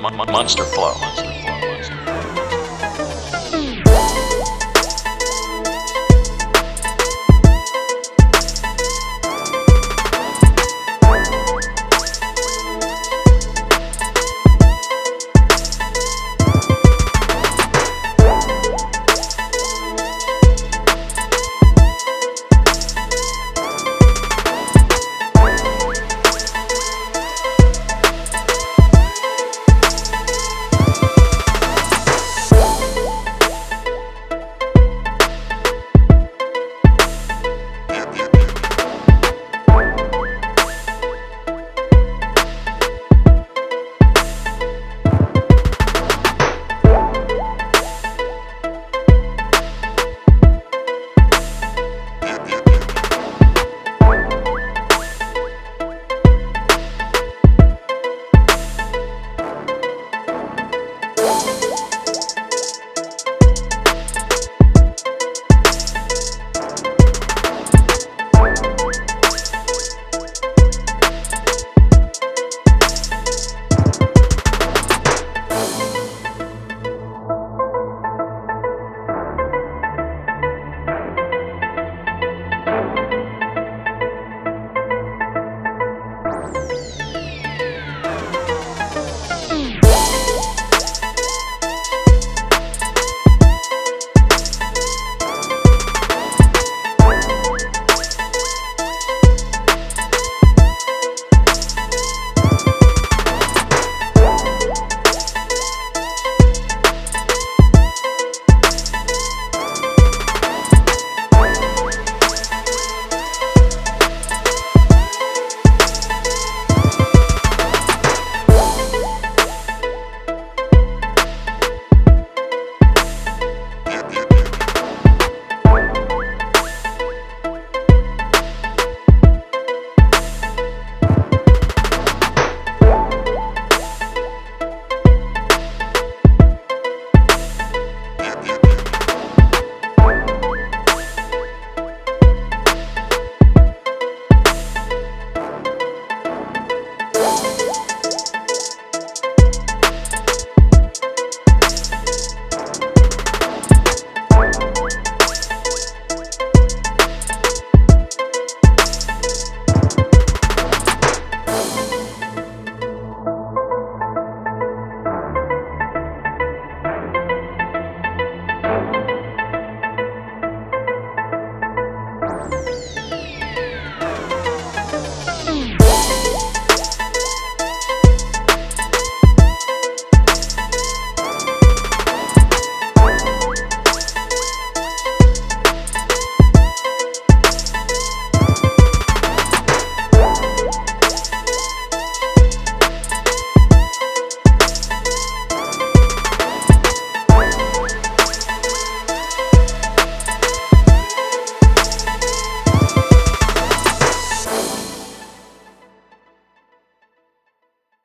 Monster Flow.